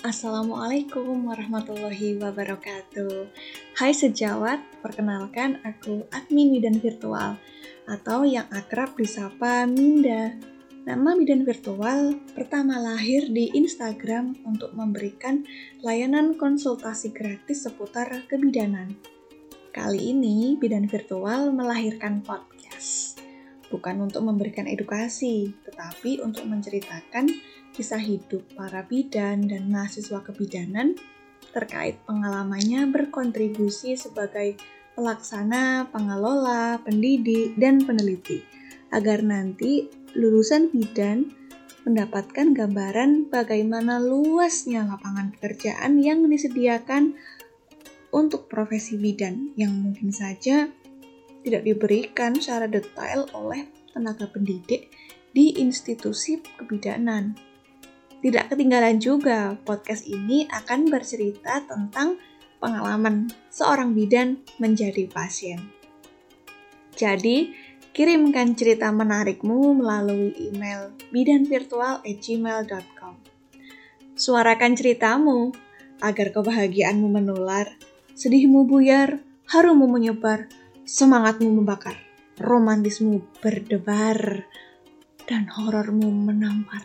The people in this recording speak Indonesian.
Assalamualaikum warahmatullahi wabarakatuh. Hai sejawat, perkenalkan aku admin Bidan Virtual atau yang akrab disapa Minda. Nama Bidan Virtual pertama lahir di Instagram untuk memberikan layanan konsultasi gratis seputar kebidanan. Kali ini Bidan Virtual melahirkan podcast. Bukan untuk memberikan edukasi, tetapi untuk menceritakan kisah hidup para bidan dan mahasiswa kebidanan terkait pengalamannya berkontribusi sebagai pelaksana, pengelola, pendidik, dan peneliti, agar nanti lulusan bidan mendapatkan gambaran bagaimana luasnya lapangan pekerjaan yang disediakan untuk profesi bidan yang mungkin saja tidak diberikan secara detail oleh tenaga pendidik di institusi kebidanan. Tidak ketinggalan juga, podcast ini akan bercerita tentang pengalaman seorang bidan menjadi pasien. Jadi, kirimkan cerita menarikmu melalui email bidanvirtual@gmail.com. Suarakan ceritamu agar kebahagiaanmu menular, sedihmu buyar, harummu menyebar, semangatmu membakar, romantismu berdebar, dan horormu menampar.